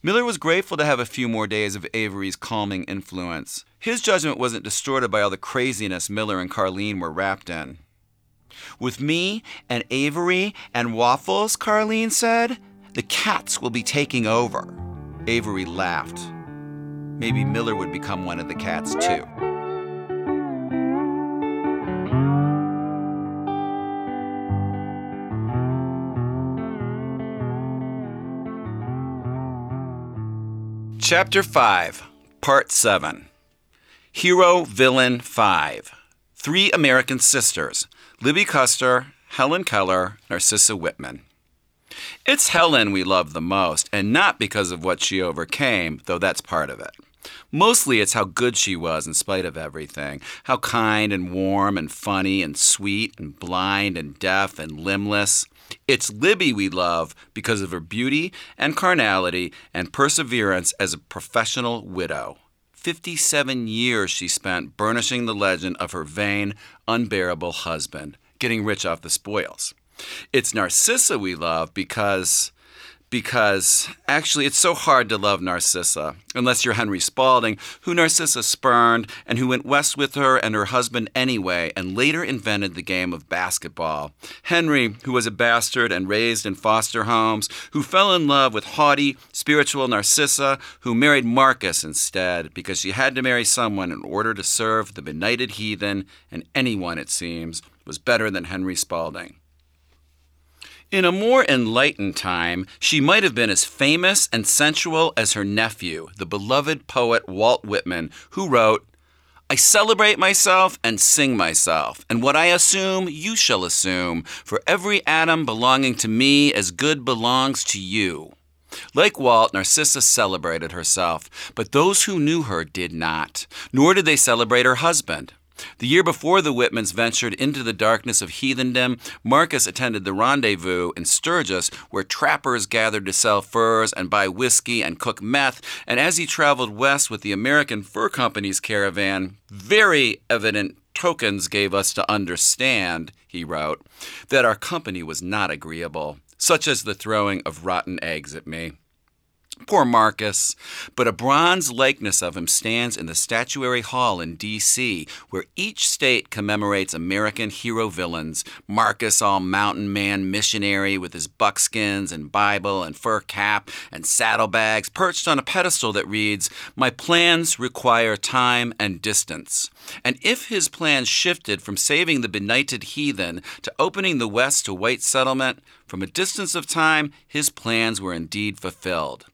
Miller was grateful to have a few more days of Avery's calming influence. His judgment wasn't distorted by all the craziness Miller and Carlene were wrapped in. With me and Avery and Waffles, Carlene said, the cats will be taking over. Avery laughed. Maybe Miller would become one of the cats, too. Chapter 5, Part 7 Hero Villain 5 Three American Sisters Libby Custer, Helen Keller, Narcissa Whitman. It's Helen we love the most, and not because of what she overcame, though that's part of it. Mostly it's how good she was in spite of everything. How kind and warm and funny and sweet and blind and deaf and limbless. It's Libby we love because of her beauty and carnality and perseverance as a professional widow. 57 years she spent burnishing the legend of her vain, unbearable husband, getting rich off the spoils. It's Narcissa we love because because actually it's so hard to love Narcissa, unless you're Henry Spalding, who Narcissa spurned and who went west with her and her husband anyway, and later invented the game of basketball. Henry, who was a bastard and raised in foster homes, who fell in love with haughty, spiritual Narcissa, who married Marcus instead, because she had to marry someone in order to serve the benighted heathen, and anyone, it seems, was better than Henry Spalding. In a more enlightened time, she might have been as famous and sensual as her nephew, the beloved poet Walt Whitman, who wrote, I celebrate myself and sing myself, and what I assume you shall assume, for every atom belonging to me as good belongs to you. Like Walt, Narcissa celebrated herself, but those who knew her did not, nor did they celebrate her husband. The year before the Whitmans ventured into the darkness of heathendom, Marcus attended the rendezvous in Sturgis, where trappers gathered to sell furs and buy whiskey and cook meth. And as he traveled west with the American Fur Company's caravan, very evident tokens gave us to understand, he wrote, that our company was not agreeable, such as the throwing of rotten eggs at me. Poor Marcus. But a bronze likeness of him stands in the Statuary Hall in D.C., where each state commemorates American hero villains. Marcus, all mountain man missionary with his buckskins and Bible and fur cap and saddlebags, perched on a pedestal that reads, My plans require time and distance. And if his plans shifted from saving the benighted heathen to opening the West to white settlement, from a distance of time, his plans were indeed fulfilled.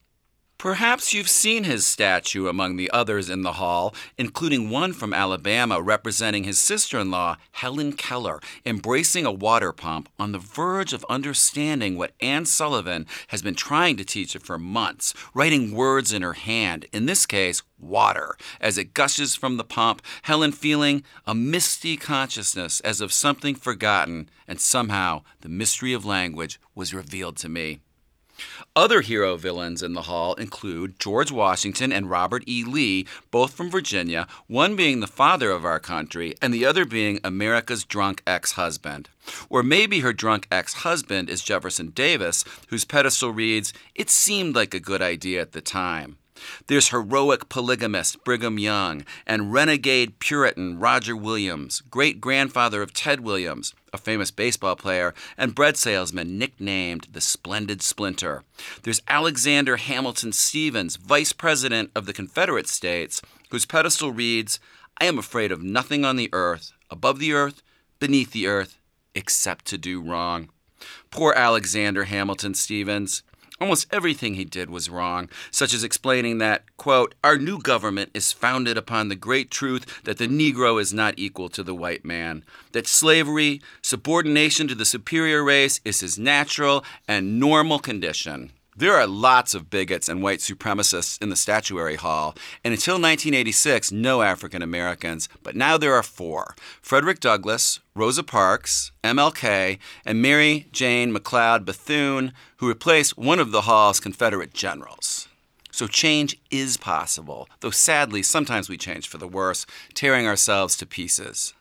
Perhaps you've seen his statue among the others in the hall, including one from Alabama representing his sister in law, Helen Keller, embracing a water pump on the verge of understanding what Anne Sullivan has been trying to teach her for months, writing words in her hand, in this case, water, as it gushes from the pump, Helen feeling a misty consciousness as of something forgotten, and somehow the mystery of language was revealed to me. Other hero villains in the hall include George Washington and Robert E. Lee, both from Virginia, one being the father of our country and the other being America's drunk ex husband. Or maybe her drunk ex husband is Jefferson Davis, whose pedestal reads, It seemed like a good idea at the time. There's heroic polygamist Brigham Young and renegade Puritan Roger Williams, great grandfather of Ted Williams, a famous baseball player, and bread salesman nicknamed the Splendid Splinter. There's Alexander Hamilton Stephens, vice president of the Confederate States, whose pedestal reads, I am afraid of nothing on the earth, above the earth, beneath the earth, except to do wrong. Poor Alexander Hamilton Stephens. Almost everything he did was wrong, such as explaining that, quote, our new government is founded upon the great truth that the Negro is not equal to the white man, that slavery, subordination to the superior race, is his natural and normal condition. There are lots of bigots and white supremacists in the statuary hall, and until 1986, no African Americans, but now there are four Frederick Douglass, Rosa Parks, MLK, and Mary Jane McLeod Bethune, who replaced one of the hall's Confederate generals. So change is possible, though sadly, sometimes we change for the worse, tearing ourselves to pieces.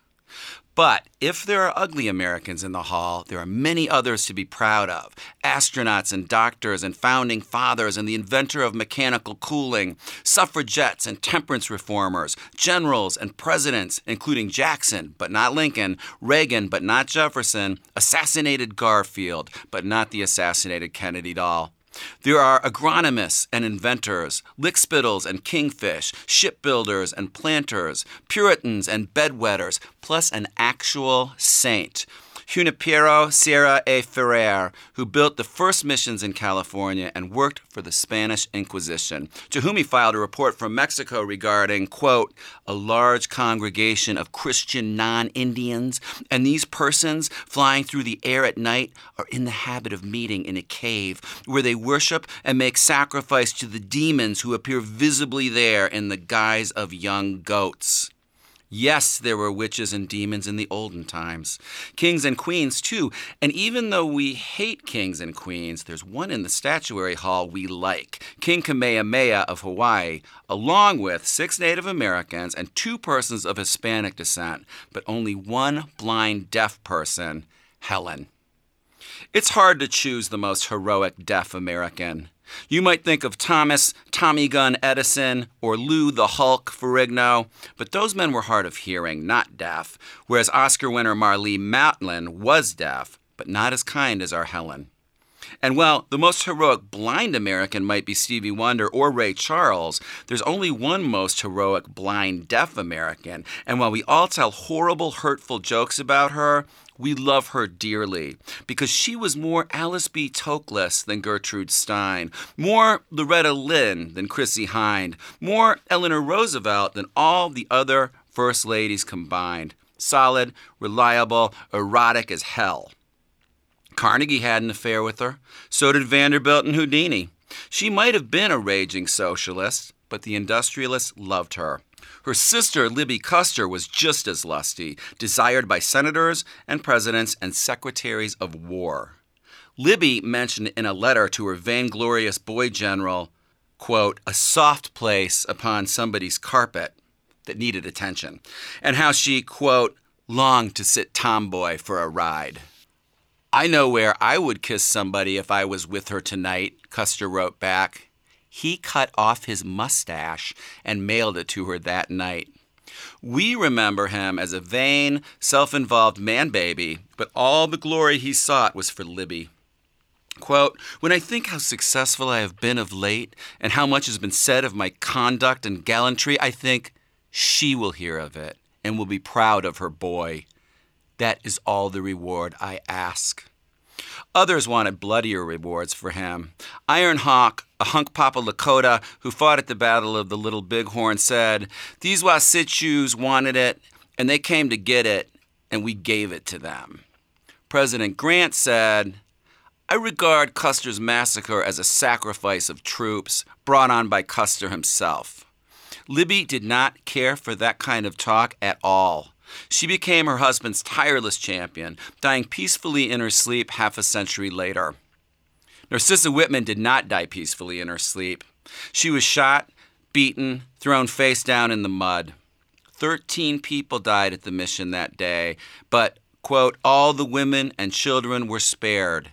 But if there are ugly Americans in the hall, there are many others to be proud of astronauts and doctors and founding fathers and the inventor of mechanical cooling, suffragettes and temperance reformers, generals and presidents, including Jackson, but not Lincoln, Reagan, but not Jefferson, assassinated Garfield, but not the assassinated Kennedy doll. There are agronomists and inventors, lickspittles and kingfish, shipbuilders and planters, Puritans and bedwetters, plus an actual saint. Junipero Serra e Ferrer, who built the first missions in California and worked for the Spanish Inquisition, to whom he filed a report from Mexico regarding, quote, a large congregation of Christian non Indians, and these persons flying through the air at night are in the habit of meeting in a cave where they worship and make sacrifice to the demons who appear visibly there in the guise of young goats. Yes, there were witches and demons in the olden times. Kings and queens, too. And even though we hate kings and queens, there's one in the statuary hall we like King Kamehameha of Hawaii, along with six Native Americans and two persons of Hispanic descent, but only one blind deaf person, Helen. It's hard to choose the most heroic deaf American. You might think of Thomas Tommy Gun Edison or Lou the Hulk Ferrigno, but those men were hard of hearing, not deaf, whereas Oscar winner Marlee Matlin was deaf, but not as kind as our Helen. And while the most heroic blind American might be Stevie Wonder or Ray Charles, there's only one most heroic blind deaf American. And while we all tell horrible, hurtful jokes about her, we love her dearly because she was more Alice B. Toklas than Gertrude Stein, more Loretta Lynn than Chrissie Hynde, more Eleanor Roosevelt than all the other first ladies combined. Solid, reliable, erotic as hell. Carnegie had an affair with her. So did Vanderbilt and Houdini. She might have been a raging socialist, but the industrialists loved her. Her sister, Libby Custer, was just as lusty, desired by senators and presidents and secretaries of war. Libby mentioned in a letter to her vainglorious boy general, quote, a soft place upon somebody's carpet that needed attention, and how she, quote, longed to sit tomboy for a ride. I know where I would kiss somebody if I was with her tonight, Custer wrote back. He cut off his mustache and mailed it to her that night. We remember him as a vain, self involved man baby, but all the glory he sought was for Libby. Quote, When I think how successful I have been of late and how much has been said of my conduct and gallantry, I think she will hear of it and will be proud of her boy. That is all the reward I ask. Others wanted bloodier rewards for him. Iron Hawk, a Hunkpapa Lakota who fought at the Battle of the Little Bighorn, said, These Wasichus wanted it, and they came to get it, and we gave it to them. President Grant said, I regard Custer's massacre as a sacrifice of troops brought on by Custer himself. Libby did not care for that kind of talk at all. She became her husband's tireless champion, dying peacefully in her sleep half a century later. Narcissa Whitman did not die peacefully in her sleep. She was shot, beaten, thrown face down in the mud. Thirteen people died at the mission that day, but, quote, all the women and children were spared,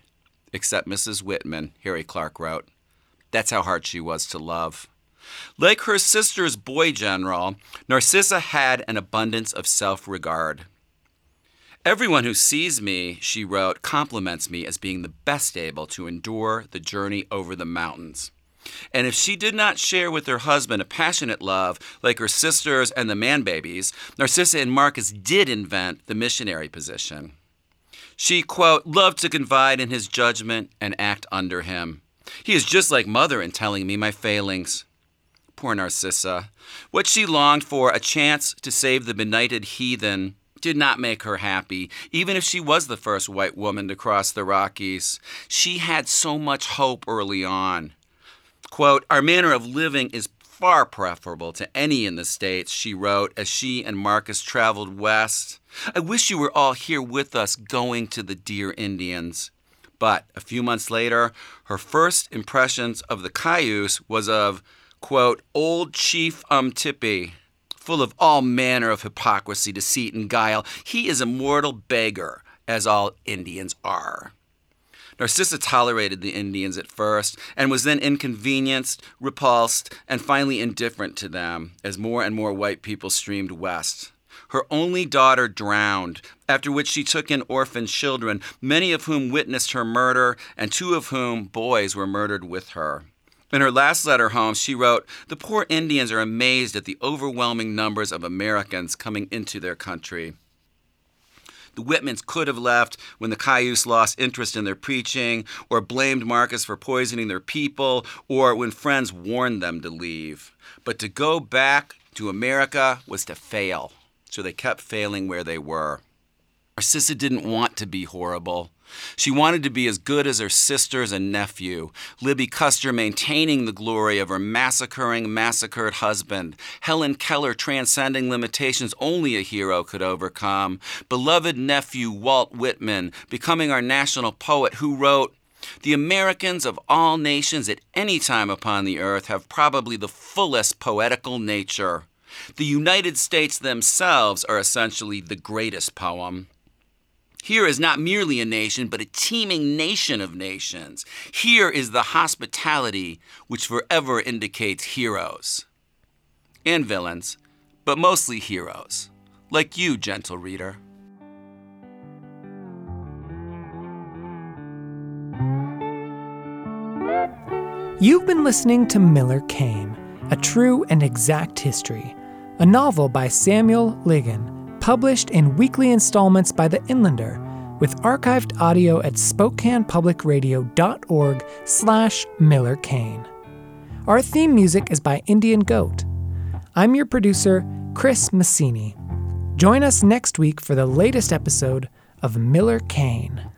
except Mrs. Whitman, Harry Clark wrote. That's how hard she was to love. Like her sister's boy general, Narcissa had an abundance of self regard. Everyone who sees me, she wrote, compliments me as being the best able to endure the journey over the mountains. And if she did not share with her husband a passionate love like her sisters and the man babies, Narcissa and Marcus did invent the missionary position. She, quote, loved to confide in his judgment and act under him. He is just like mother in telling me my failings. Poor Narcissa. What she longed for, a chance to save the benighted heathen, did not make her happy, even if she was the first white woman to cross the Rockies. She had so much hope early on. Quote, Our manner of living is far preferable to any in the States, she wrote as she and Marcus traveled west. I wish you were all here with us going to the Dear Indians. But a few months later, her first impressions of the Cayuse was of, quote, Old Chief Umtippe, full of all manner of hypocrisy, deceit, and guile. He is a mortal beggar, as all Indians are. Narcissa tolerated the Indians at first and was then inconvenienced, repulsed, and finally indifferent to them as more and more white people streamed west. Her only daughter drowned, after which she took in orphan children, many of whom witnessed her murder, and two of whom, boys, were murdered with her. In her last letter home, she wrote, The poor Indians are amazed at the overwhelming numbers of Americans coming into their country. The Whitmans could have left when the Cayuse lost interest in their preaching, or blamed Marcus for poisoning their people, or when friends warned them to leave. But to go back to America was to fail, so they kept failing where they were. Narcissa didn't want to be horrible. She wanted to be as good as her sisters and nephew, Libby Custer maintaining the glory of her massacring, massacred husband, Helen Keller transcending limitations only a hero could overcome, beloved nephew Walt Whitman becoming our national poet who wrote, the Americans of all nations at any time upon the earth have probably the fullest poetical nature. The United States themselves are essentially the greatest poem. Here is not merely a nation, but a teeming nation of nations. Here is the hospitality which forever indicates heroes and villains, but mostly heroes, like you, gentle reader. You've been listening to Miller Cane, A True and Exact History, a novel by Samuel Ligon, published in weekly installments by The Inlander, with archived audio at SpokanePublicRadio.org slash Miller Cane. Our theme music is by Indian Goat. I'm your producer, Chris Massini. Join us next week for the latest episode of Miller Cane.